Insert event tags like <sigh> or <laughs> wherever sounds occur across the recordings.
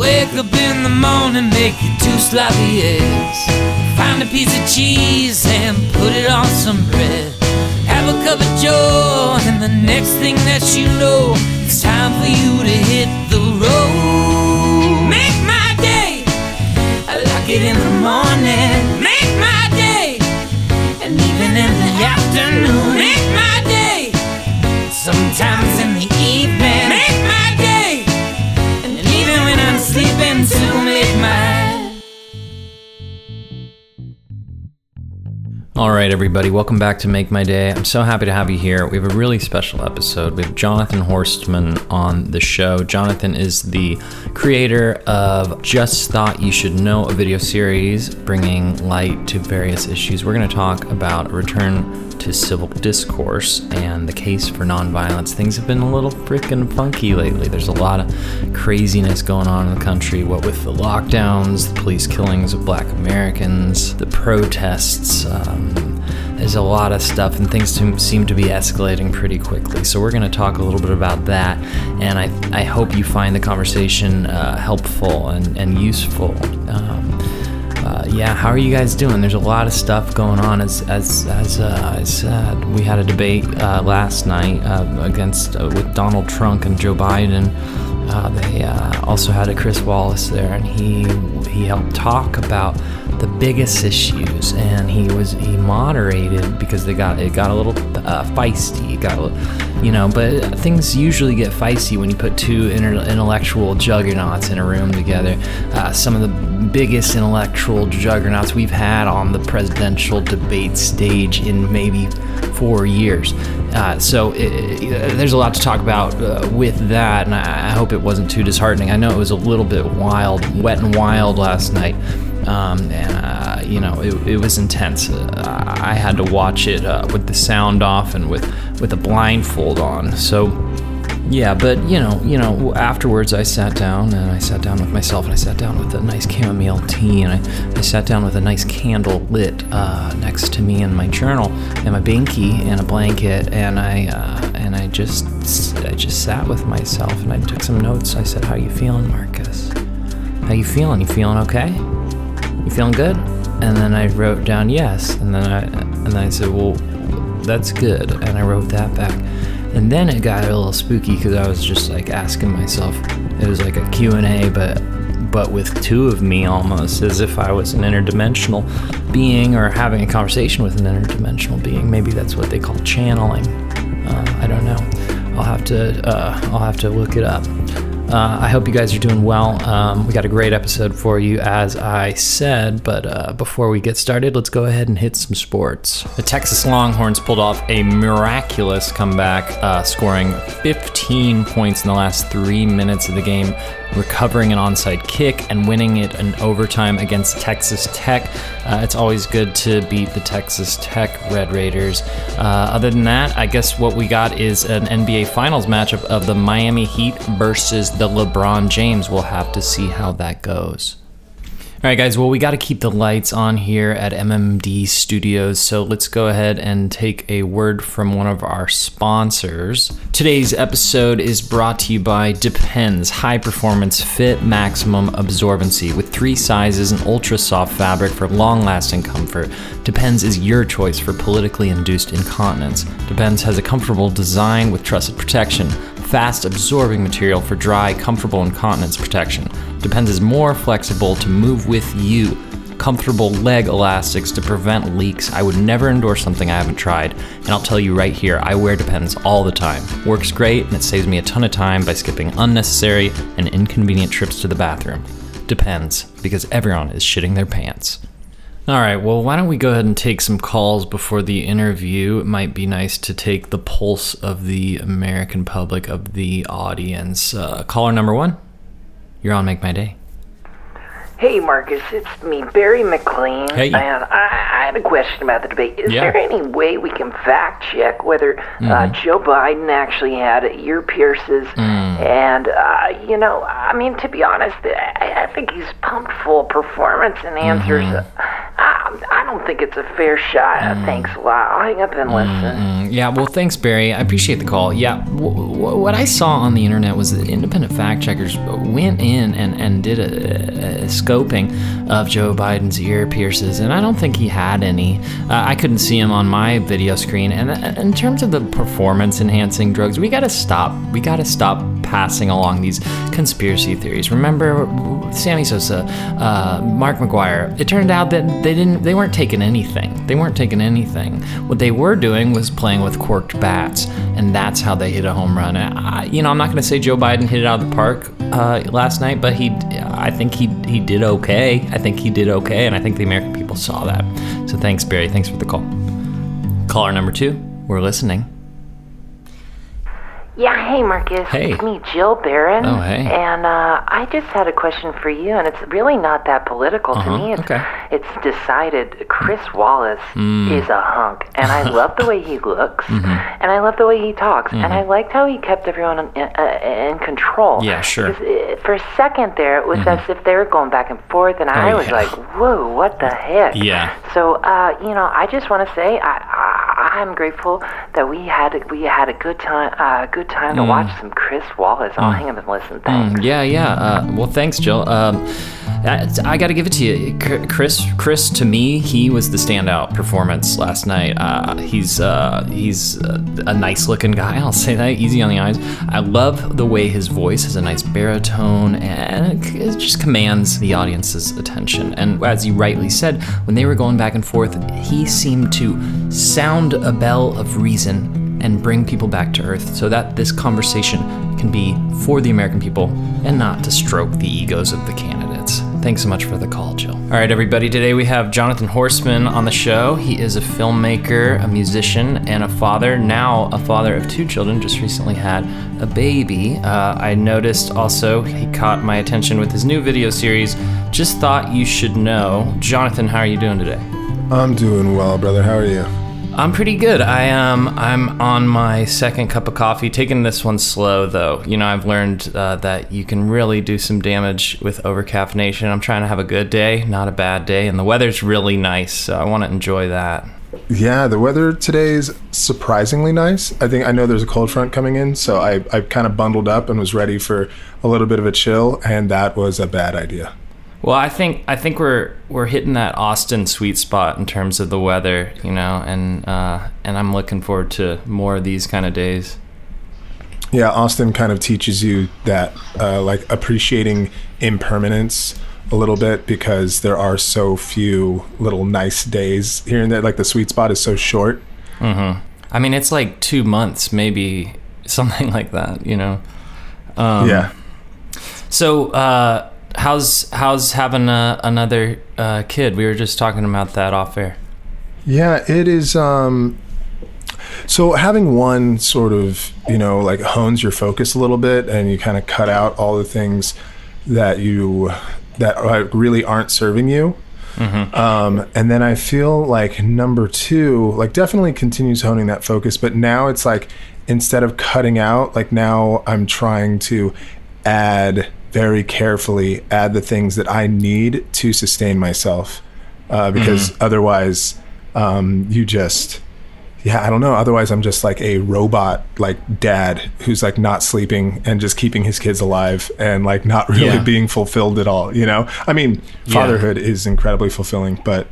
Wake up in the morning, make you two sloppy eggs. Find a piece of cheese and put it on some bread. Have a cup of joe, and the next thing that you know, it's time for you to hit the road. Make my day, I like it in the morning. Make my day, and even in the afternoon. Make All right, everybody, welcome back to Make My Day. I'm so happy to have you here. We have a really special episode. We have Jonathan Horstman on the show. Jonathan is the creator of Just Thought You Should Know, a video series bringing light to various issues. We're going to talk about return to civil discourse and the case for nonviolence. Things have been a little freaking funky lately. There's a lot of craziness going on in the country, what with the lockdowns, the police killings of black Americans, the protests. Um, there's a lot of stuff, and things seem to be escalating pretty quickly. So, we're going to talk a little bit about that, and I, I hope you find the conversation uh, helpful and, and useful. Um, yeah, how are you guys doing? There's a lot of stuff going on. As as as uh, I said, we had a debate uh, last night uh, against uh, with Donald Trump and Joe Biden. Uh, they uh, also had a Chris Wallace there, and he he helped talk about the biggest issues, and he was he moderated because they got it got a little uh, feisty, it got a little, you know. But things usually get feisty when you put two inter- intellectual juggernauts in a room together. Uh, some of the biggest intellectual juggernauts we've had on the presidential debate stage in maybe four years. Uh, so it, it- there's a lot to talk about uh, with that, and I, I hope it wasn't too disheartening. I know it was a little bit wild, wet and wild last night, um, and uh, you know it, it was intense. Uh, I had to watch it uh, with the sound off and with with a blindfold on. So yeah, but you know, you know, afterwards I sat down and I sat down with myself and I sat down with a nice chamomile tea and I, I sat down with a nice candle lit uh, next to me in my journal and my binky and a blanket and I uh, and I just I just sat with myself and I took some notes. I said, "How you feeling, Marcus? How you feeling? You feeling okay? You feeling good?" And then I wrote down yes, and then I and then I said, "Well, that's good," and I wrote that back. And then it got a little spooky because I was just like asking myself. It was like a Q&A, but but with two of me almost, as if I was an interdimensional being or having a conversation with an interdimensional being. Maybe that's what they call channeling. Uh, I don't know. I'll have to uh, I'll have to look it up. Uh, I hope you guys are doing well. Um, we got a great episode for you, as I said. But uh, before we get started, let's go ahead and hit some sports. The Texas Longhorns pulled off a miraculous comeback, uh, scoring 15 points in the last three minutes of the game, recovering an onside kick and winning it in overtime against Texas Tech. Uh, it's always good to beat the Texas Tech Red Raiders. Uh, other than that, I guess what we got is an NBA Finals matchup of the Miami Heat versus the LeBron James. We'll have to see how that goes. All right, guys. Well, we got to keep the lights on here at MMD Studios, so let's go ahead and take a word from one of our sponsors. Today's episode is brought to you by Depends High Performance Fit Maximum Absorbency with three sizes and ultra soft fabric for long lasting comfort. Depends is your choice for politically induced incontinence. Depends has a comfortable design with trusted protection fast absorbing material for dry, comfortable incontinence protection. Depends is more flexible to move with you. Comfortable leg elastics to prevent leaks. I would never endorse something I haven't tried, and I'll tell you right here, I wear Depends all the time. Works great, and it saves me a ton of time by skipping unnecessary and inconvenient trips to the bathroom. Depends, because everyone is shitting their pants. All right, well, why don't we go ahead and take some calls before the interview? It might be nice to take the pulse of the American public, of the audience. Uh, caller number one, you're on Make My Day. Hey, Marcus, it's me, Barry McLean. Hey. And I, I had a question about the debate. Is Yeah. there any way we can fact check whether uh, Mm-hmm. Joe Biden actually had ear pierces? Mm. And, uh, you know, I mean, to be honest, I, I think he's pumped full of performance and answers. Mm-hmm. Uh, I, I don't think it's a fair shot. Mm. Thanks a lot. I'll hang up and listen. Mm, yeah, well, thanks, Barry. I appreciate the call. Yeah, w- w- what I saw on the internet was that independent fact checkers went in and, and did a, a scoping of Joe Biden's ear pierces, and I don't think he had any. Uh, I couldn't see him on my video screen. And uh, in terms of the performance enhancing drugs, we got to stop. We got to stop passing along these conspiracy theories. Remember, Sammy Sosa, uh, Mark McGwire. It turned out that they didn't. They weren't taking anything. They weren't taking anything. What they were doing was playing with corked bats, and that's how they hit a home run. I, you know, I'm not to say Joe Biden hit it out of the park uh, last night, but he, I think he he did okay. I think he did okay, and I think the American people saw that. So thanks, Barry. Thanks for the call. Caller number two. We're listening. Yeah, hey Marcus. Hey. It's me, Jill Barron. Oh, hey. And uh, I just had a question for you, and it's really not that political Uh-huh, to me. It's, okay. it's decided Chris Wallace Mm. is a hunk, and I love the way he looks, <laughs> Mm-hmm. and I love the way he talks, and I liked how he kept everyone in, uh, in control. Yeah, sure. Mm-hmm. Because, uh, for a second there, it was as if they were going back and forth, and I Oh, was yeah. like, "Whoa, what the heck?" Yeah. So, uh, you know, I just want to say I, I I'm grateful that we had we had a good time uh, good time to watch some Chris Wallace. I'll hang up and listen. Thanks. Mm, yeah, yeah. Uh, well, thanks, Jill. Um, I, I got to give it to you, Chris. Chris, to me, he was the standout performance last night. Uh, he's uh, he's uh, a nice looking guy. I'll say that, easy on the eyes. I love the way his voice has a nice baritone and it, it just commands the audience's attention. And as you rightly said, when they were going back and forth, he seemed to sound a bell of reason and bring people back to earth so that this conversation can be for the American people and not to stroke the egos of the candidates. Thanks so much for the call, Jill. All right, everybody. Today we have Jonathan Horstman on the show. He is a filmmaker, a musician, and a father. Now, a father of two children. Just recently had a baby. Uh, I noticed also he caught my attention with his new video series. Just thought you should know. Jonathan, how are you doing today? I'm doing well, brother. How are you? I'm pretty good. I am. Um, I'm on my second cup of coffee. Taking this one slow, though. You know, I've learned uh, that you can really do some damage with overcaffeination. I'm trying to have a good day, not a bad day, and the weather's really nice, so I want to enjoy that. Yeah, the weather today is surprisingly nice. I think I know there's a cold front coming in, so I, I kind of bundled up and was ready for a little bit of a chill, and that was a bad idea. Well, I think I think we're we're hitting that Austin sweet spot in terms of the weather, you know, and uh, and I'm looking forward to more of these kind of days. Yeah, Austin kind of teaches you that, uh, like, appreciating impermanence a little bit because there are so few little nice days here and there. Like, the sweet spot is so short. I mean, it's like two months, maybe <laughs> something like that, you know. Um, yeah. So, uh, how's how's having a, another uh, kid? We were just talking about that off air. Yeah, it is. Um, so having one sort of, you know, like hones your focus a little bit, and you kind of cut out all the things that you that are, really aren't serving you. Um, and then I feel like number two, like definitely continues honing that focus, but now it's like instead of cutting out, like now I'm trying to add very carefully add the things that I need to sustain myself, uh, because otherwise, um, you just yeah, I don't know. Otherwise, I'm just like a robot, like dad who's like not sleeping and just keeping his kids alive and like not really Yeah. being fulfilled at all. You know, I mean, Yeah. fatherhood is incredibly fulfilling, but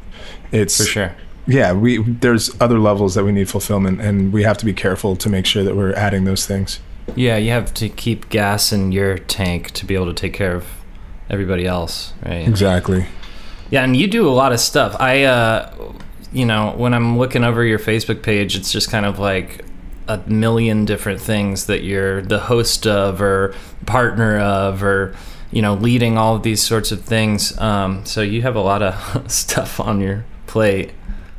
it's For sure. Yeah, we there's other levels that we need fulfillment, and we have to be careful to make sure that we're adding those things. Yeah, you have to keep gas in your tank to be able to take care of everybody else, right? Exactly. Yeah, and you do a lot of stuff. I, uh, you know, when I'm looking over your Facebook page, it's just kind of like a million different things that you're the host of or partner of or you know leading all of these sorts of things um, so you have a lot of <laughs> stuff on your plate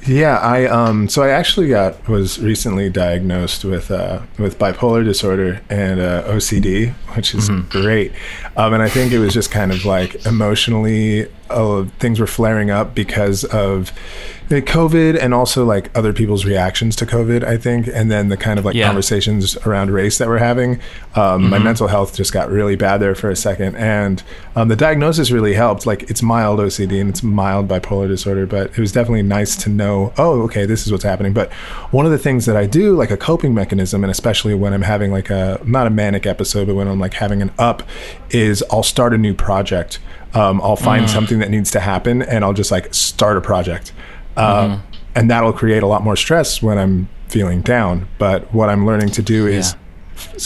Yeah, I um so I actually got was recently diagnosed with uh with bipolar disorder and uh, OCD, which is great. Um and I think it was just kind of like emotionally uh, things were flaring up because of the COVID and also like other people's reactions to COVID, I think, and then the kind of like Yeah. conversations around race that we're having. Um, My mental health just got really bad there for a second, and um, the diagnosis really helped. Like it's mild OCD and it's mild bipolar disorder, but it was definitely nice to know. Oh, okay, this is what's happening. But one of the things that I do, like a coping mechanism, and especially when I'm having like a not a manic episode, but when I'm like having an up, is I'll start a new project. Um, I'll find something that needs to happen, and I'll just like start a project. Uh, And that'll create a lot more stress when I'm feeling down. But what I'm learning to do is is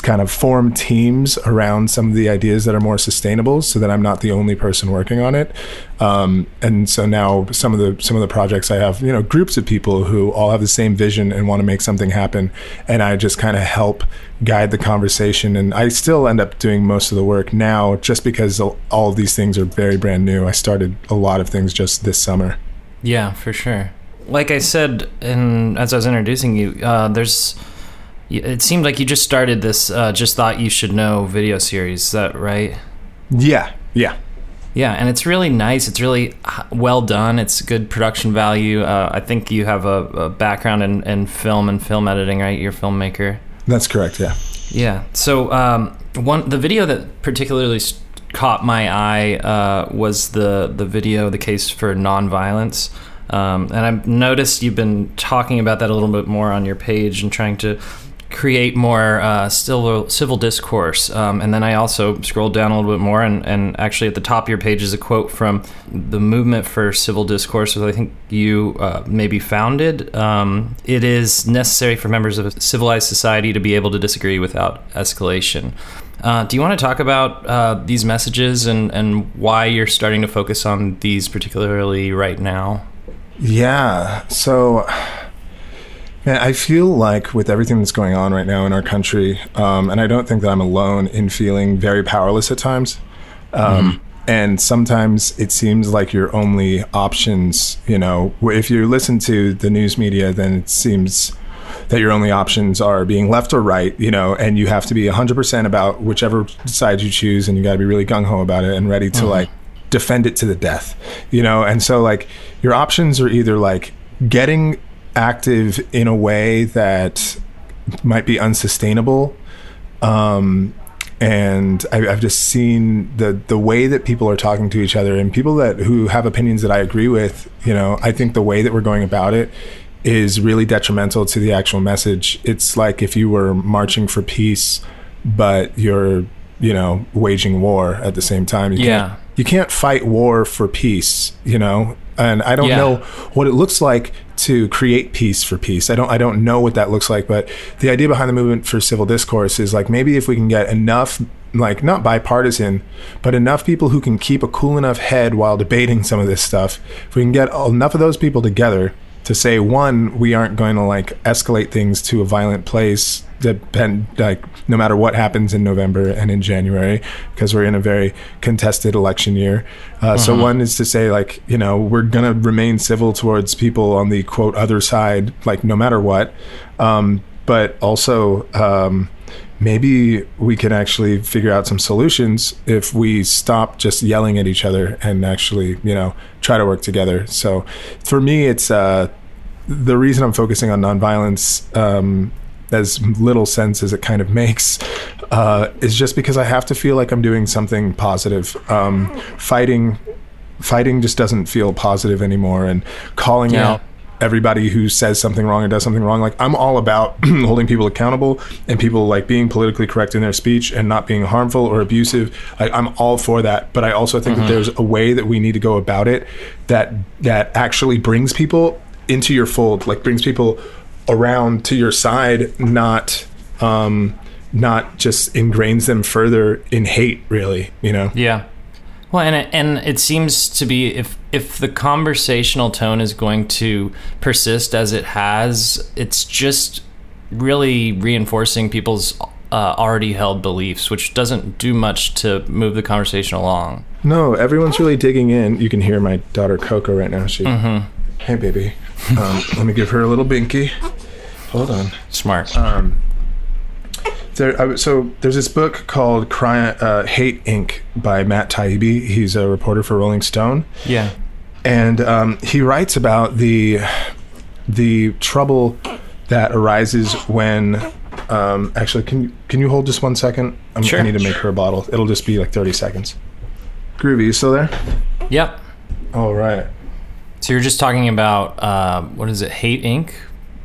kind of form teams around some of the ideas that are more sustainable so that I'm not the only person working on it. Um, and so now some of the some of the projects I have, you know, groups of people who all have the same vision and want to make something happen and I just kind of help guide the conversation and I still end up doing most of the work now just because all of these things are very brand new. I started a lot of things just this summer. Yeah, for sure. Like I said, and as I was introducing you, uh, there's. It seemed like you just started this. Uh, just thought you should know video series. Is that right? Yeah. Yeah. Yeah, and it's really nice. It's really well done. It's good production value. Uh, I think you have a, a background in, in film and film editing, right? You're a filmmaker. That's correct. Yeah. Yeah. So um, one the video that particularly caught my eye uh, was the the video, the case for nonviolence. Um, and I've noticed you've been talking about that a little bit more on your page and trying to create more uh, civil civil discourse. Um, and then I also scrolled down a little bit more, and, and actually at the top of your page is a quote from the Movement for Civil Discourse, which I think you uh, maybe founded. Um, it is necessary for members of a civilized society to be able to disagree without escalation. Uh, do you want to talk about uh, these messages and, and why you're starting to focus on these particularly right now? Yeah. So, man, I feel like with everything that's going on right now in our country, um, and I don't think that I'm alone in feeling very powerless at times. Um, And sometimes it seems like your only options, you know, if you listen to the news media, then it seems that your only options are being left or right, you know, and you have to be 100% about whichever side you choose, and you got to be really gung ho about it and ready to like defend it to the death, you know. And so, like, your options are either like getting active in a way that might be unsustainable. Um, and I, I've just seen the the way that people are talking to each other and people that who have opinions that I agree with. You know, I think the way that we're going about it is really detrimental to the actual message. It's like if you were marching for peace, but you're you know waging war at the same time. You Yeah. can't, you can't fight war for peace. You know, and I don't Yeah. know what it looks like to create peace for peace. I don't I don't know what that looks like, but the idea behind the movement for civil discourse is like maybe if we can get enough like not bipartisan, but enough people who can keep a cool enough head while debating some of this stuff. If we can get enough of those people together to say one, we aren't going to like escalate things to a violent place depend like no matter what happens in November and in January because we're in a very contested election year. Uh, So one is to say like you know we're gonna remain civil towards people on the quote other side like no matter what, um, but also. Um, Maybe we can actually figure out some solutions if we stop just yelling at each other and actually, you know, try to work together. So, for me, it's uh, the reason I'm focusing on nonviolence, um, as little sense as it kind of makes, uh, is just because I have to feel like I'm doing something positive. Um, fighting, fighting just doesn't feel positive anymore, and calling Yeah. out everybody who says something wrong or does something wrong. Like I'm all about <clears throat> holding people accountable and people like being politically correct in their speech and not being harmful or abusive. Like I'm all for that, but I also think that there's a way that we need to go about it that that actually brings people into your fold, like brings people around to your side, not um, not just ingrains them further in hate. Really, you know. Yeah. Well, and it, and it seems to be if if the conversational tone is going to persist as it has, it's just really reinforcing people's uh, already held beliefs, which doesn't do much to move the conversation along. No, everyone's really digging in. You can hear my daughter Coco right now. She, hey baby, um, <laughs> let me give her a little binky. Hold on. Smart. Um, there, I, so there's this book called Cry, uh, Hate Inc. by Matt Taibbi. He's a reporter for Rolling Stone, Yeah. and um, he writes about the the trouble that arises when. Um, actually, can you can you hold just one second? I'm, Sure. I need to make her a bottle. It'll just be like 30 seconds. Groovy, you still there? Yep. All right. So you're just talking about uh, what is it? Hate Inc.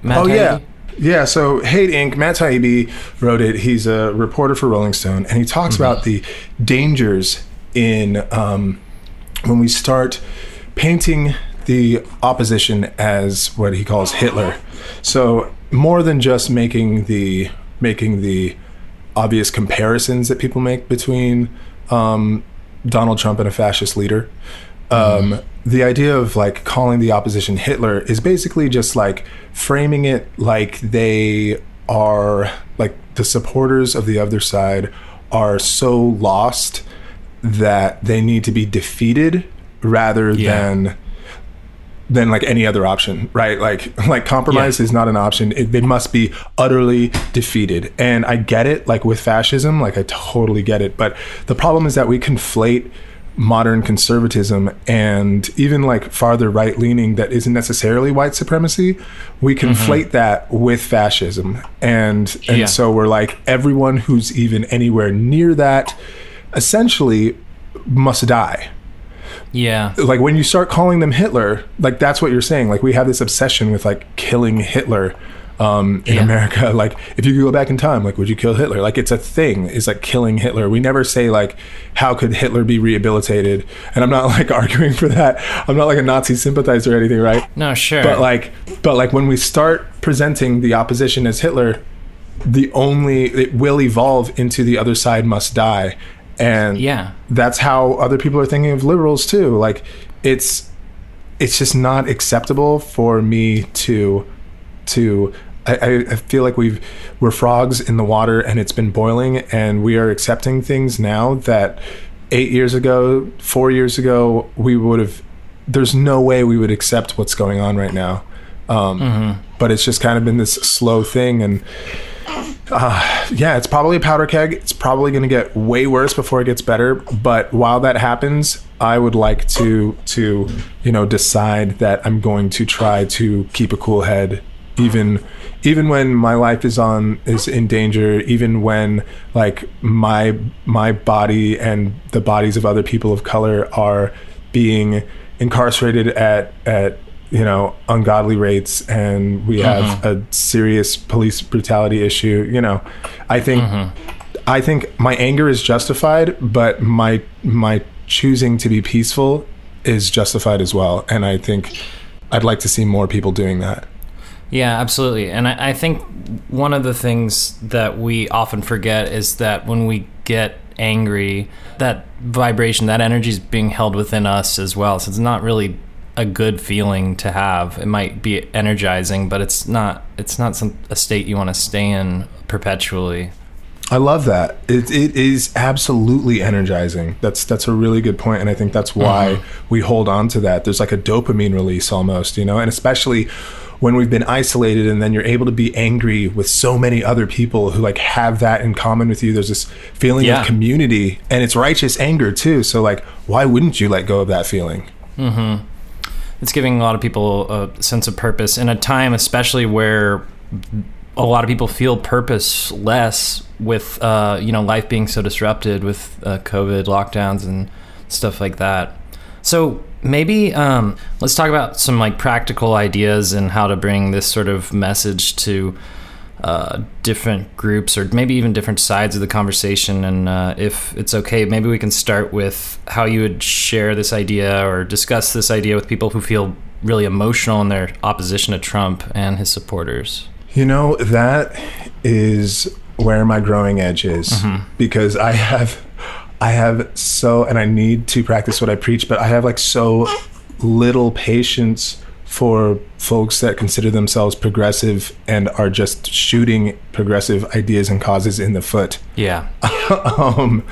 Matt Oh Taibbi? yeah, yeah. So Hate Inc. Matt Taibbi wrote it. He's a reporter for Rolling Stone, and he talks about the dangers in um, when we start painting the opposition as what he calls Hitler. So more than just making the making the obvious comparisons that people make between um, Donald Trump and a fascist leader. Um, The idea of like calling the opposition Hitler is basically just like framing it like they are like the supporters of the other side are so lost that they need to be defeated rather Yeah. than than like any other option, right? Like <laughs> like compromise Yeah. is not an option. It, they must be utterly defeated. And I get it, like with fascism, like I totally get it. But the problem is that we conflate modern conservatism and even like farther right leaning that isn't necessarily white supremacy we mm-hmm. conflate that with fascism and and Yeah. so we're like everyone who's even anywhere near that essentially must die Yeah. like when you start calling them Hitler, like that's what you're saying. Like we have this obsession with like killing Hitler um, in Yeah. America. <laughs> Like if you could go back in time, like would you kill Hitler? Like it's a thing. It's like killing Hitler. We never say like how could Hitler be rehabilitated? And I'm not <laughs> like arguing for that. I'm not like a Nazi sympathizer or anything, right? No, sure. But like, but like when we start presenting the opposition as Hitler, the only it will evolve into the other side must die, and Yeah. that's how other people are thinking of liberals too. Like, it's it's just not acceptable for me to to. I, I- feel like we've we're frogs in the water and it's been boiling and we are accepting things now that eight years ago, four years ago, we would have. There's no way we would accept what's going on right now. Um, But it's just kind of been this slow thing, and uh, yeah, it's probably a powder keg. It's probably going to get way worse before it gets better. But while that happens, I would like to to you know decide that I'm going to try to keep a cool head, even even when my life is on is in danger. Even when like my my body and the bodies of other people of color are being incarcerated at at you know ungodly rates and we mm-hmm. have a serious police brutality issue you know. I think mm-hmm. i think my anger is justified but my my choosing to be peaceful is justified as well. And i think i'd like to see more people doing that Yeah, absolutely. And I, I think one of the things that we often forget is that when we get angry, that vibration, that energy is being held within us as well. So it's not really a good feeling to have. It might be energizing, but it's not. It's not some a state you want to stay in perpetually. I love that. It, it is absolutely energizing. That's that's a really good point, and I think that's why mm-hmm. we hold on to that. There's like a dopamine release almost, you know, and especially when we've been isolated, and then you're able to be angry with so many other people who like have that in common with you. There's this feeling Yeah. of community, and it's righteous anger too. So like, why wouldn't you let go of that feeling? it's giving a lot of people a sense of purpose in a time especially where a lot of people feel purposeless with uh, you know life being so disrupted with uh, covid lockdowns and stuff like that so maybe um, let's talk about some like practical ideas and how to bring this sort of message to uh, different groups or maybe even different sides of the conversation. And uh, if it's okay, maybe we can start with how you would share this idea or discuss this idea with people who feel really emotional in their opposition to Trump and his supporters. You know, that is where my growing edge is because I have I have so and I need to practice what I preach, but I have like so little patience for folks that consider themselves progressive and are just shooting progressive ideas and causes in the foot Yeah. <laughs> um,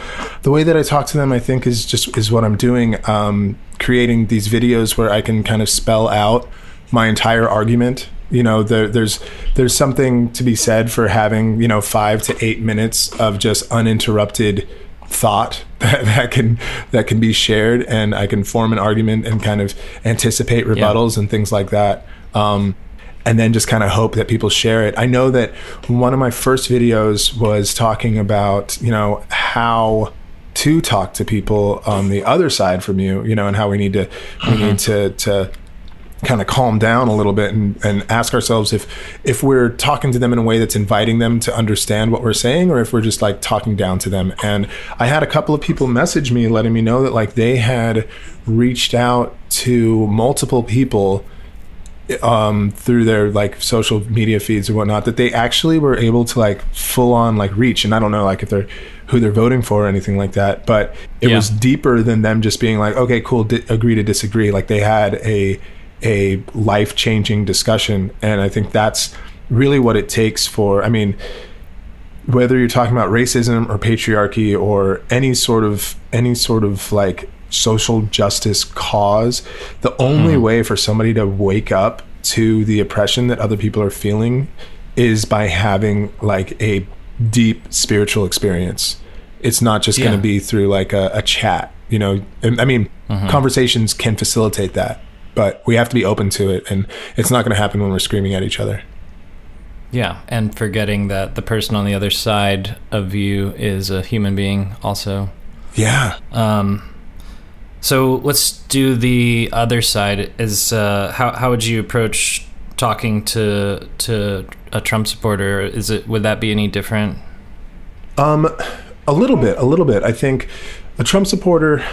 the way that I talk to them, I think, is just is what I'm doing. Um, creating these videos where I can kind of spell out my entire argument You know, there, there's there's something to be said for having you know five to eight minutes of just uninterrupted thought <laughs> that, that can that can be shared, and I can form an argument and kind of anticipate rebuttals and things like that. Um, and then just kind of hope that people share it. I know that one of my first videos was talking about, you know, how to talk to people on the other side from you, you know, and how we need to we need to to kind of calm down a little bit and, and ask ourselves if if we're talking to them in a way that's inviting them to understand what we're saying or if we're just like talking down to them. And i had a couple of people message me letting me know that like they had reached out to multiple people um, through their like social media feeds or whatnot that they actually were able to like full on like reach. And i don't know like if they're who they're voting for or anything like that but it Yeah. was deeper than them just being like okay cool di- agree to disagree. Like they had a a life changing discussion. And i think that's really what it takes for i mean whether you're talking about racism or patriarchy or any sort of any sort of like social justice cause the only hmm. way for somebody to wake up to the oppression that other people are feeling is by having like a deep spiritual experience. It's not just going to be through like a, a chat you know? I mean mm-hmm. conversations can facilitate that but we have to be open to it and it's not going to happen when we're screaming at each other Yeah, and forgetting that the person on the other side of you is a human being also. yeah Um, so let's do the other side. Is uh, how how would you approach talking to to a Trump supporter? Is it would that be any different? Um, a little bit, a little bit. I think a Trump supporter.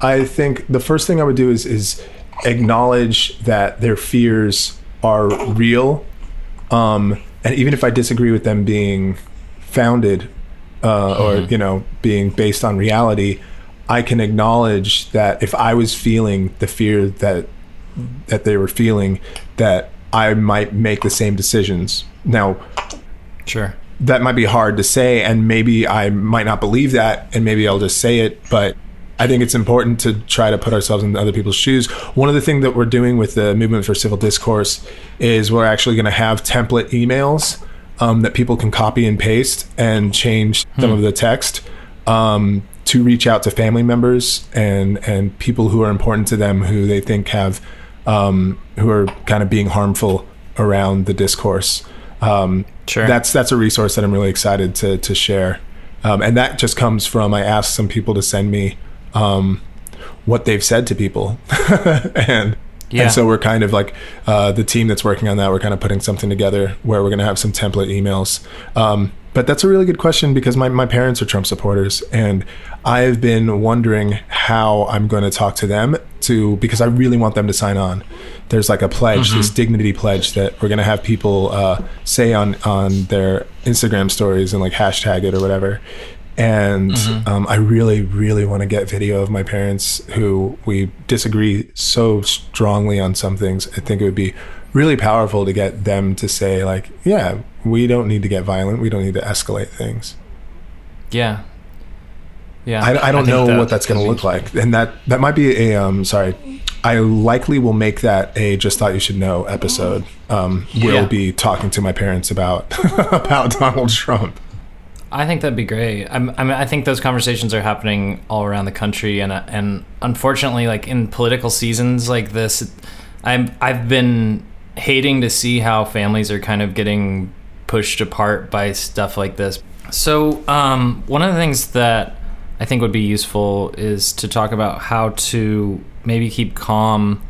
I think the first thing I would do is is acknowledge that their fears are real, um, and even if I disagree with them being founded uh, or you know being based on reality, I can acknowledge that if I was feeling the fear that that they were feeling, that I might make the same decisions. Now, Sure. that might be hard to say and maybe i might not believe that and maybe i'll just say it but i think it's important to try to put ourselves in other people's shoes. One of the things that we're doing with the movement for civil discourse is we're actually going to have template emails um, that people can copy and paste and change some of the text um, to reach out to family members and and people who are important to them who they think have um, who are kind of being harmful around the discourse. Um, Sure. that's that's a resource that I'm really excited to to share, um, and that just comes from I asked some people to send me um, what they've said to people, <laughs> and Yeah. and so we're kind of like uh, the team that's working on that. We're kind of putting something together where we're going to have some template emails. Um, but that's a really good question because my, my parents are Trump supporters, and I've been wondering how I'm going to talk to them to because I really want them to sign on. There's like a pledge, this dignity pledge that we're going to have people uh, say on on their Instagram stories and like hashtag it or whatever. And um, I really, really want to get video of my parents who we disagree so strongly on some things. I think it would be really powerful to get them to say, like, yeah, we don't need to get violent. We don't need to escalate things. Yeah. Yeah. I, I don't think know that what that's going to look like. And that, that might be a, um, sorry, I likely will make that a just thought you should know episode. Um, we'll be talking to my parents about, <laughs> about Donald Trump. I think that'd be great. I'm, I mean, I think those conversations are happening all around the country, and and unfortunately, like in political seasons like this, I'm I've been hating to see how families are kind of getting pushed apart by stuff like this. So, um, one of the things that I think would be useful is to talk about how to maybe keep calm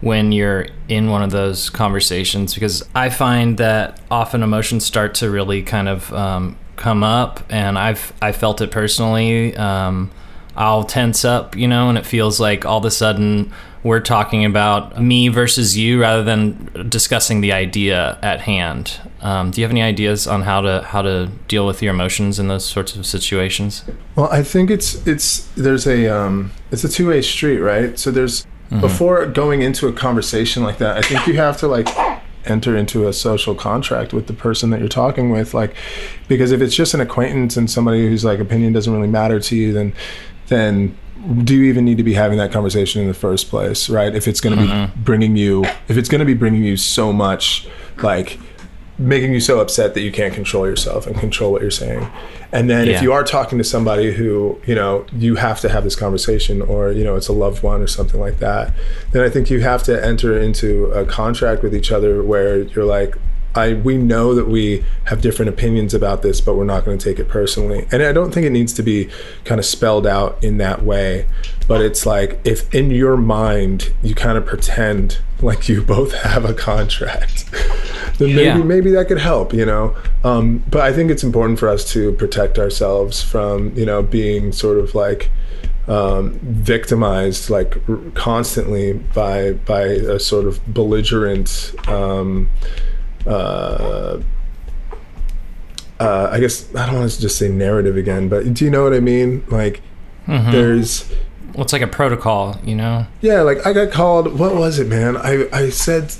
when you're in one of those conversations because I find that often emotions start to really kind of um, come up, and I've I felt it personally. Um, I'll tense up, you know, and it feels like all of a sudden we're talking about me versus you rather than discussing the idea at hand. Um, do you have any ideas on how to how to deal with your emotions in those sorts of situations? Well, I think it's it's there's a um it's a two way street, right? So there's before going into a conversation like that, I think you have to like enter into a social contract with the person that you're talking with, like because if it's just an acquaintance and somebody whose like opinion doesn't really matter to you, then then do you even need to be having that conversation in the first place, right? If it's going to be mm-hmm. bringing you, if it's going to be bringing you so much like making you so upset that you can't control yourself and control what you're saying. And then Yeah. if you are talking to somebody who, you know, you have to have this conversation or, you know, it's a loved one or something like that, then I think you have to enter into a contract with each other where you're like, I we know that we have different opinions about this, but we're not going to take it personally. And I don't think it needs to be kind of spelled out in that way, but it's like if in your mind you kind of pretend like you <laughs> both have a contract, then maybe Yeah. maybe that could help, you know. Um, but I think it's important for us to protect ourselves from you know being sort of like um, victimized like r- constantly by by a sort of belligerent. Um, uh, uh, I guess I don't want to just say narrative again, but do you know what I mean? Like, there's Well, it's like a protocol, you know? yeah, like I got called. What was it, man? I I said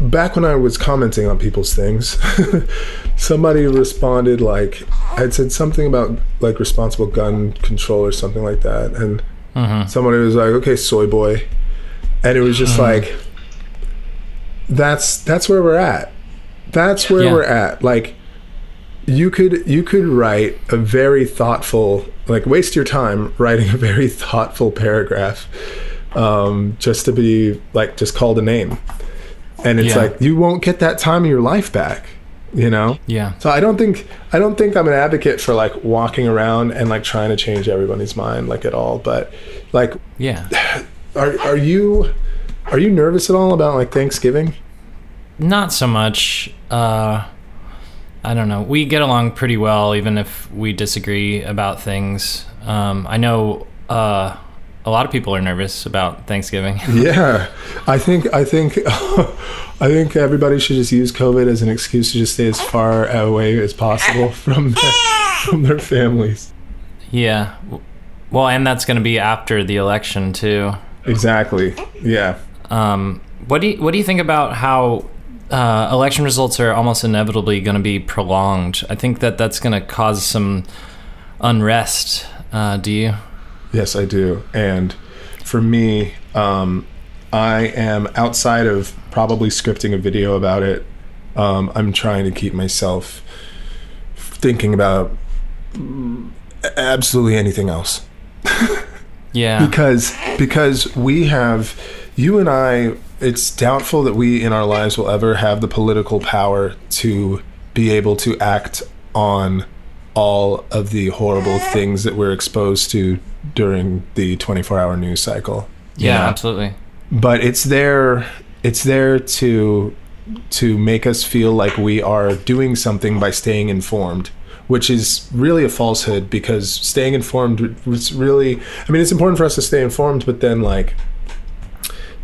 back when I was commenting on people's things, <laughs> somebody responded like I'd said something about like responsible gun control or something like that, and somebody was like, "Okay, soy boy," and it was just like that's that's where we're at. That's where Yeah. we're at. Like you could you could write a very thoughtful like waste your time <laughs> writing a very thoughtful paragraph um, just to be like just called a name and it's Yeah. like you won't get that time of your life back you know Yeah. so i don't think i don't think i'm an advocate for like walking around and like trying to change everybody's mind like at all but like Yeah. <sighs> are, are you are you nervous at all about like thanksgiving Not so much. Uh, I don't know. We get along pretty well, even if we disagree about things. Um, I know uh, a lot of people are nervous about Thanksgiving. <laughs> Yeah, I think I think <laughs> I think everybody should just use COVID as an excuse to just stay as far away as possible <laughs> from their, from their families. yeah. Well, and that's going to be after the election too. Exactly. Yeah. Um, what do you What do you think about how uh, election results are almost inevitably going to be prolonged? I think that that's going to cause some unrest. Uh, do you? Yes, I do. And for me, um, I am outside of probably scripting a video about it. Um, I'm trying to keep myself thinking about absolutely anything else. <laughs> Yeah. because because we have you and I it's doubtful that we in our lives will ever have the political power to be able to act on all of the horrible things that we're exposed to during the 24-hour news cycle. Yeah. know? Absolutely. but it's there it's there to to make us feel like we are doing something by staying informed which is really a falsehood because staying informed was really i mean it's important for us to stay informed but then like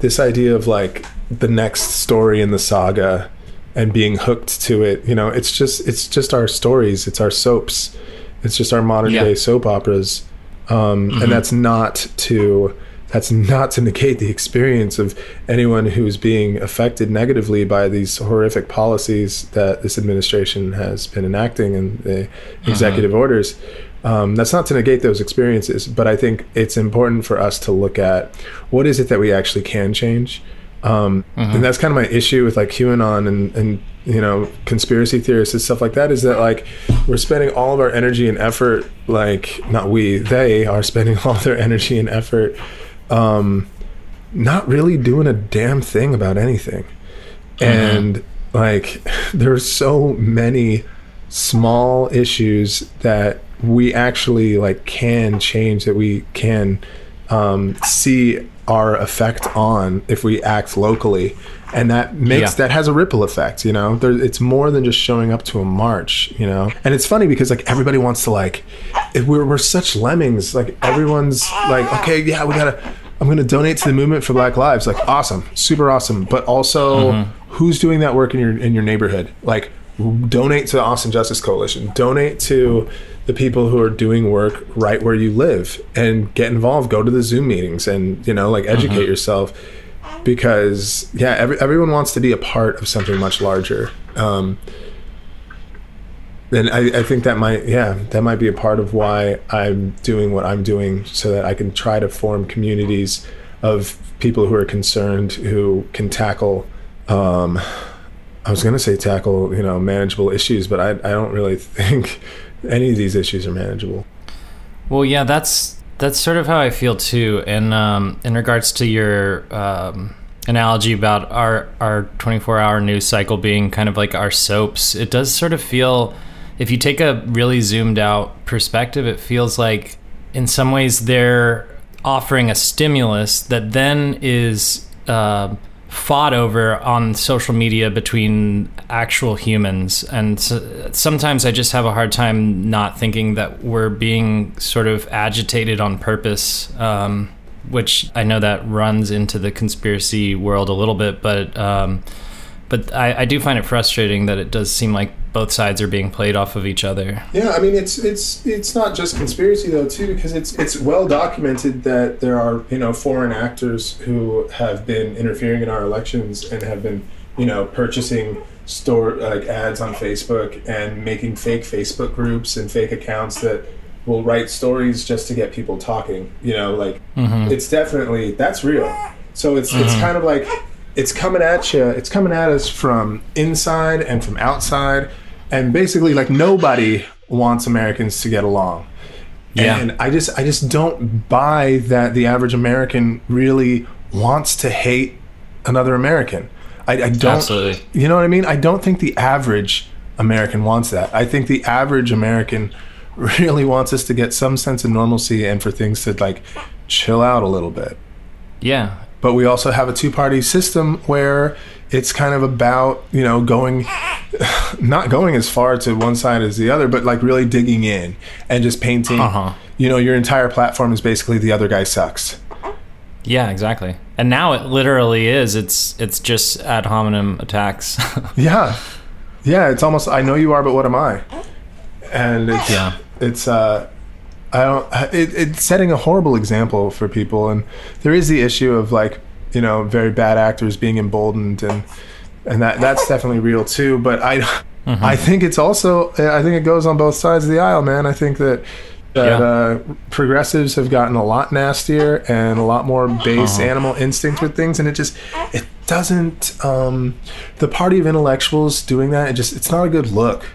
this idea of like the next story in the saga and being hooked to it you know it's just it's just our stories it's our soaps it's just our modern Yeah. day soap operas um, and that's not to that's not to negate the experience of anyone who's being affected negatively by these horrific policies that this administration has been enacting and the executive orders. Um, that's not to negate those experiences, but I think it's important for us to look at what is it that we actually can change. Um, And that's kind of my issue with like QAnon and, and you know conspiracy theorists and stuff like that is that like we're spending all of our energy and effort like not we they are spending <laughs> all their energy and effort um, not really doing a damn thing about anything. And like <laughs> there's so many small issues that we actually like can change that we can um, see our effect on if we act locally. And that makes Yeah. that has a ripple effect you know? There, it's more than just showing up to a march you know? And it's funny because like everybody wants to like if we're, we're such lemmings like everyone's like okay yeah we gotta i'm gonna donate to the movement for black lives. Like awesome super awesome. But also mm-hmm. who's doing that work in your in your neighborhood? Like donate to the austin justice coalition. Donate to the people who are doing work right where you live and get involved. Go to the zoom meetings and you know like educate yourself because yeah every, everyone wants to be a part of something much larger. Um, and I, I think that might yeah that might be a part of why i'm doing what i'm doing so that i can try to form communities of people who are concerned who can tackle um, I was going to say tackle, you know, manageable issues, but I, I don't really think <laughs> any of these issues are manageable. Well, yeah, that's that's sort of how I feel too. And um, in regards to your um, analogy about our our 24 hour news cycle being kind of like our soaps, it does sort of feel, if you take a really zoomed out perspective, it feels like in some ways they're offering a stimulus that then is. Uh, fought over on social media between actual humans. And so, sometimes i just have a hard time not thinking that we're being sort of agitated on purpose um, which i know that runs into the conspiracy world a little bit but um, but I, I do find it frustrating that it does seem like both sides are being played off of each other. Yeah, I mean it's it's it's not just conspiracy though too because it's it's well documented that there are you know foreign actors who have been interfering in our elections and have been you know purchasing store like ads on Facebook and making fake Facebook groups and fake accounts that will write stories just to get people talking. You know, like mm-hmm. it's definitely that's real. So it's mm-hmm. it's kind of like it's coming at you. It's coming at us from inside and from outside, and basically, like nobody wants Americans to get along. Yeah. And I just, I just don't buy that the average American really wants to hate another American. I, I don't. Absolutely. You know what I mean? I don't think the average American wants that. I think the average American <laughs> really wants us to get some sense of normalcy and for things to like chill out a little bit. Yeah, but we also have a two party system where it's kind of about, you know, going, <laughs> not going as far to one side as the other, but like really digging in and just painting. Uh-huh. You know, your entire platform is basically the other guy sucks. Yeah, exactly. And now it literally is. It's it's just ad hominem attacks. <laughs> yeah, yeah. It's almost I know you are, but what am I? And it's yeah. it's uh I don't. It, it's setting a horrible example for people, and there is the issue of like you know very bad actors being emboldened, and and that that's definitely real too. But I, mm-hmm. I think it's also I think it goes on both sides of the aisle, man. I think that that yeah. uh, progressives have gotten a lot nastier and a lot more base uh-huh. animal instinct with things, and it just it doesn't. Um, the party of intellectuals doing that, it just it's not a good look,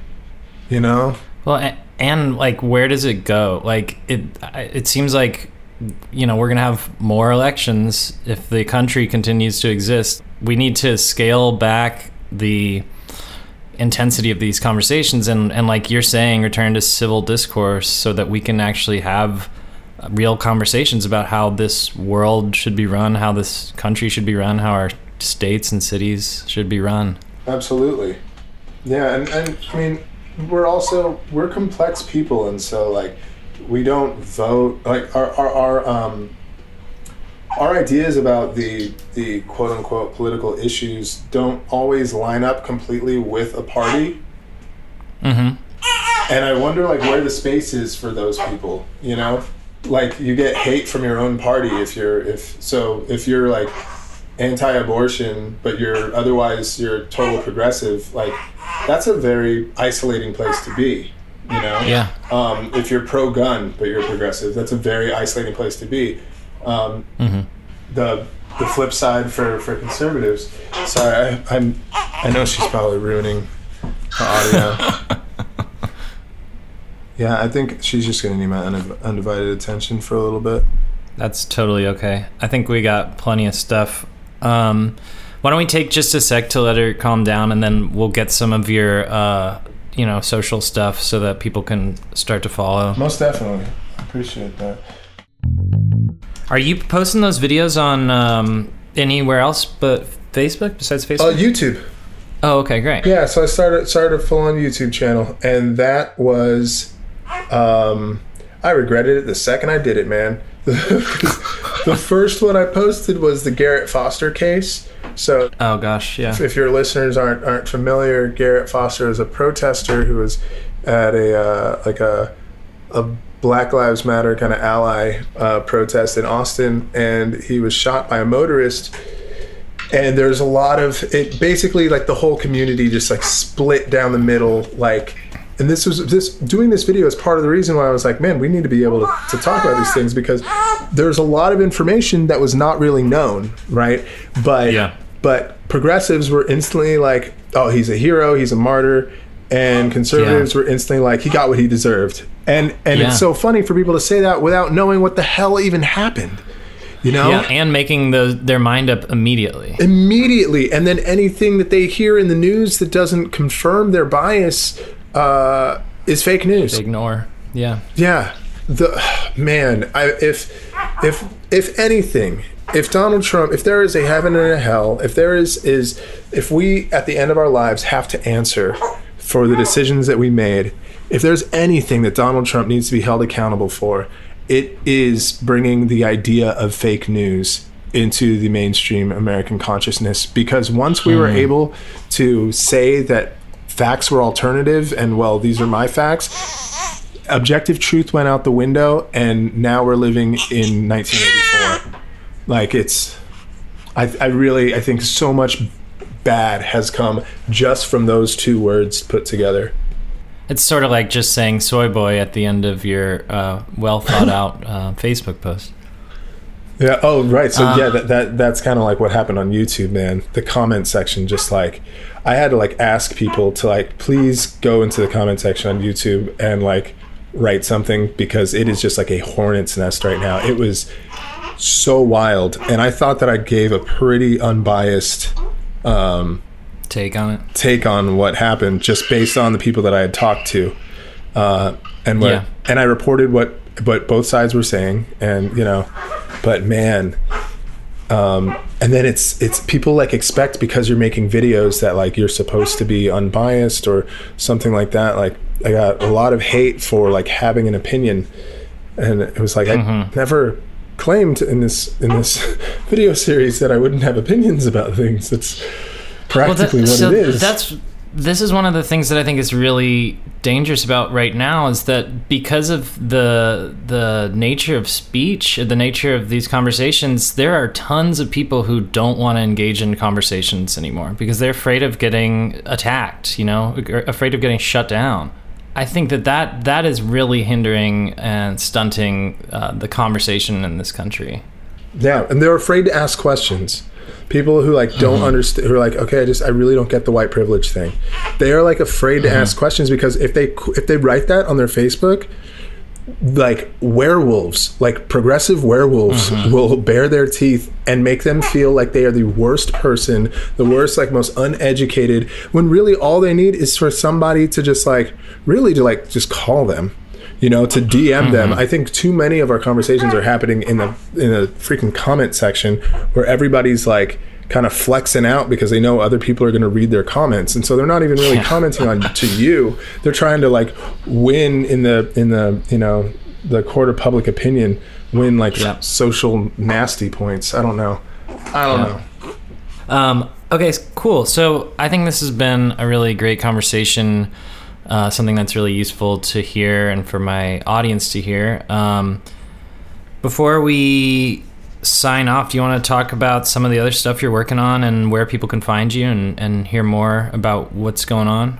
you know. Well and like where does it go? Like it it seems like you know we're going to have more elections. If the country continues to exist we need to scale back the intensity of these conversations. And and like you're saying return to civil discourse so that we can actually have real conversations about how this world should be run how this country should be run how our states and cities should be run. Absolutely. Yeah and, and i mean we're also we're complex people, and so like we don't vote like our our, our um our ideas about the the quote unquote political issues don't always line up completely with a party. Mm-hmm. And I wonder like where the space is for those people, you know? Like you get hate from your own party if you're if so if you're like anti-abortion but you're otherwise you're total progressive like that's a very isolating place to be you know? Yeah. Um, if you're pro-gun but you're progressive that's a very isolating place to be. Um, mm-hmm. the the flip side for for conservatives sorry I, i'm i know she's probably ruining the audio. <laughs> Yeah i think she's just gonna need my undivided attention for a little bit. That's totally okay. I think we got plenty of stuff um, why don't we take just a sec to let her calm down, and then we'll get some of your, uh, you know, social stuff so that people can start to follow. Most definitely, appreciate that. Are you posting those videos on um, anywhere else but Facebook besides Facebook? Uh, YouTube. Oh, okay, great. Yeah, so I started started a full on YouTube channel, and that was, um, I regretted it the second I did it, man. <laughs> the first one I posted was the Garrett Foster case. So, oh gosh, yeah. If, if your listeners aren't aren't familiar, Garrett Foster is a protester who was at a uh, like a a Black Lives Matter kind of ally uh, protest in Austin, and he was shot by a motorist. And there's a lot of it. Basically, like the whole community just like split down the middle, like and this was this doing this video is part of the reason why I was like, man, we need to be able to, to talk about these things because there's a lot of information that was not really known, right? But yeah. but progressives were instantly like, oh, he's a hero, he's a martyr, and conservatives Yeah. were instantly like, he got what he deserved. And and Yeah. it's so funny for people to say that without knowing what the hell even happened. You know? Yeah, and making those their mind up immediately. immediately and then anything that they hear in the news that doesn't confirm their bias uh, is fake news Ignore. Yeah. yeah the man I, if if if anything if donald trump if there is a heaven and a hell if there is is if we at the end of our lives have to answer for the decisions that we made if there's anything that donald trump needs to be held accountable for it is bringing the idea of fake news into the mainstream american consciousness because once we were able to say that facts were alternative and well these are my facts. Objective truth went out the window and now we're living in 1984 like it's I, I really i think so much bad has come just from those two words put together. It's sort of like just saying soy boy at the end of your uh, well thought out uh, Facebook post. Yeah oh right. So yeah that, that that's kind of like what happened on youtube man. The comment section just like i had to like ask people to like please go into the comment section on youtube and like write something because it is just like a hornet's nest right now. It was so wild. And i thought that i gave a pretty unbiased um, Take on it. take on what happened just based on the people that I had talked to, uh, and what Yeah. and I reported what what both sides were saying, and you know, but man, um, and then it's it's people like expect because you're making videos that like you're supposed to be unbiased or something like that. Like I got a lot of hate for like having an opinion, and it was like I never claimed in this in this <laughs> video series that I wouldn't have opinions about things. That's practically that- what so it is. That's this is one of the things that I think is really dangerous about right now is that because of the the nature of speech, the nature of these conversations, there are tons of people who don't want to engage in conversations anymore because they're afraid of getting attacked, you know, afraid of getting shut down. I think that that, that is really hindering and stunting uh, the conversation in this country. Yeah, and they're afraid to ask questions. People who like don't uh-huh. understand, who are like, okay, I just, I really don't get the white privilege thing. They are like afraid to uh-huh. ask questions because if they if they write that on their Facebook, like werewolves, like progressive werewolves, uh-huh. will bare their teeth and make them feel like they are the worst person, the worst, like most uneducated. When really all they need is for somebody to just like, really to like just call them you know, to DM them. I think too many of our conversations are happening in the in the freaking comment section where everybody's like kind of flexing out because they know other people are going to read their comments, and so they're not even really commenting on to you. They're trying to like win in the in the you know the court of public opinion, win like Yeah. social nasty points. I don't know. I don't Yeah. know. Um, okay, cool. So I think this has been a really great conversation. Uh, something that's really useful to hear and for my audience to hear. Um, before we sign off, do you want to talk about some of the other stuff you're working on and where people can find you and, and hear more about what's going on?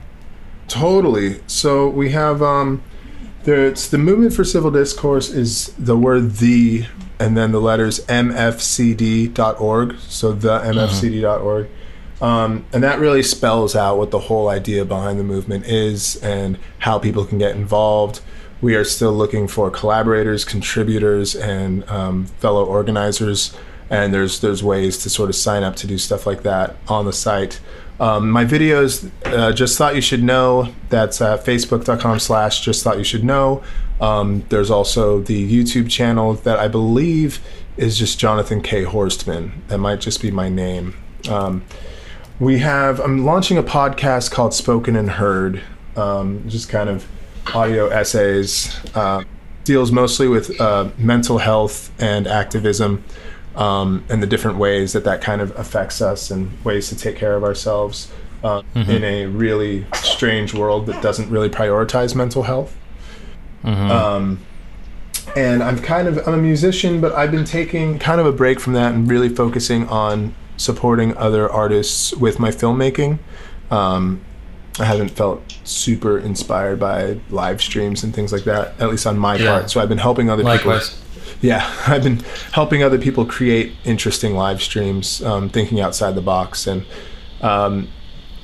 Totally. So we have um the movement for civil discourse is the word the and then the letters mfcd.org. So the mfcd.org. Um, and that really spells out what the whole idea behind the movement is and how people can get involved. We are still looking for collaborators, contributors, and um, fellow organizers. And there's there's ways to sort of sign up to do stuff like that on the site. Um, my videos, uh, just thought you should know. That's uh, facebook.com slash just thought you should know. Um, there's also the YouTube channel that I believe is just Jonathan K. Horstman. That might just be my name. Um, we have, I'm launching a podcast called Spoken and Heard, um, just kind of audio essays. Uh, deals mostly with uh, mental health and activism um, and the different ways that that kind of affects us and ways to take care of ourselves uh, in a really strange world that doesn't really prioritize mental health. Um, and I'm kind of I'm a musician, but I've been taking kind of a break from that and really focusing on supporting other artists with my filmmaking. Um, I haven't felt super inspired by live streams and things like that, at least on my Yeah. part. So I've been helping other Likewise. people. Yeah, <laughs> I've been helping other people create interesting live streams, um, thinking outside the box, and um,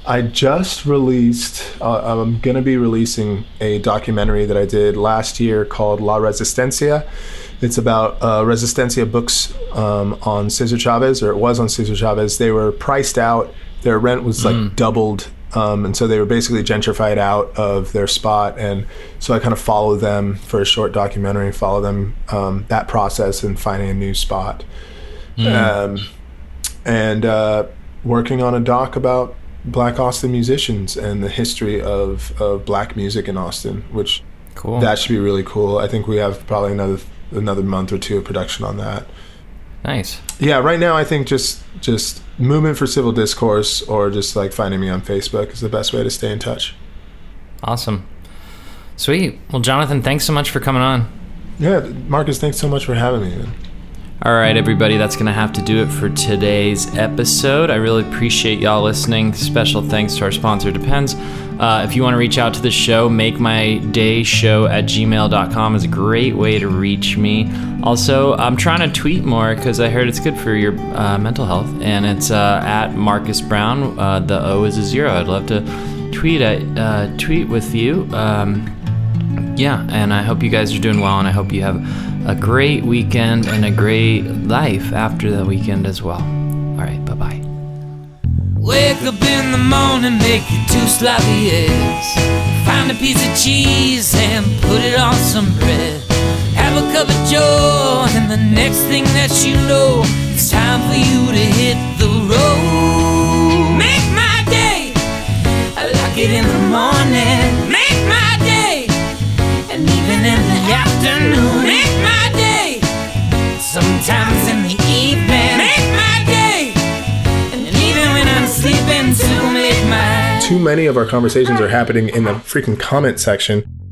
I just released, uh, I'm going to be releasing a documentary that I did last year called La Resistencia. It's about uh, Resistencia books um, on Cesar Chavez, or it was on Cesar Chavez. They were priced out, their rent was like doubled. Um, and so they were basically gentrified out of their spot. And so I kind of follow them for a short documentary, follow them um, that process and finding a new spot. Um, and uh, working on a doc about Black Austin musicians and the history of, of black music in Austin, which Cool. that should be really cool. I think we have probably another another month or two of production on that. nice. Yeah, right now I think just just movement for civil discourse or just like finding me on Facebook is the best way to stay in touch. Awesome. Sweet. Well, Jonathan, thanks so much for coming on. Yeah, Marcus, thanks so much for having me. Man. All right, everybody, that's going to have to do it for today's episode. I really appreciate y'all listening. Special thanks to our sponsor, Depends. Uh, if you want to reach out to the show, make my day show at gmail.com is a great way to reach me. Also, I'm trying to tweet more because I heard it's good for your uh, mental health, and it's uh, at Marcus Brown. Uh, the O is a zero. I'd love to tweet at, uh, tweet with you. Um, yeah, and I hope you guys are doing well, and I hope you have a great weekend and a great life after the weekend as well. All right, bye bye. Wake up in the morning, make two sloppy eggs. Find a piece of cheese and put it on some bread. Have a cup of and the next thing that you know, it's time for you to hit the road. Make my day, I like it in the morning. Make afternoon. Make my day, sometimes in the evening. Make my day. And even when I'm sleeping to make my Too many of our conversations are happening in the freaking comment section.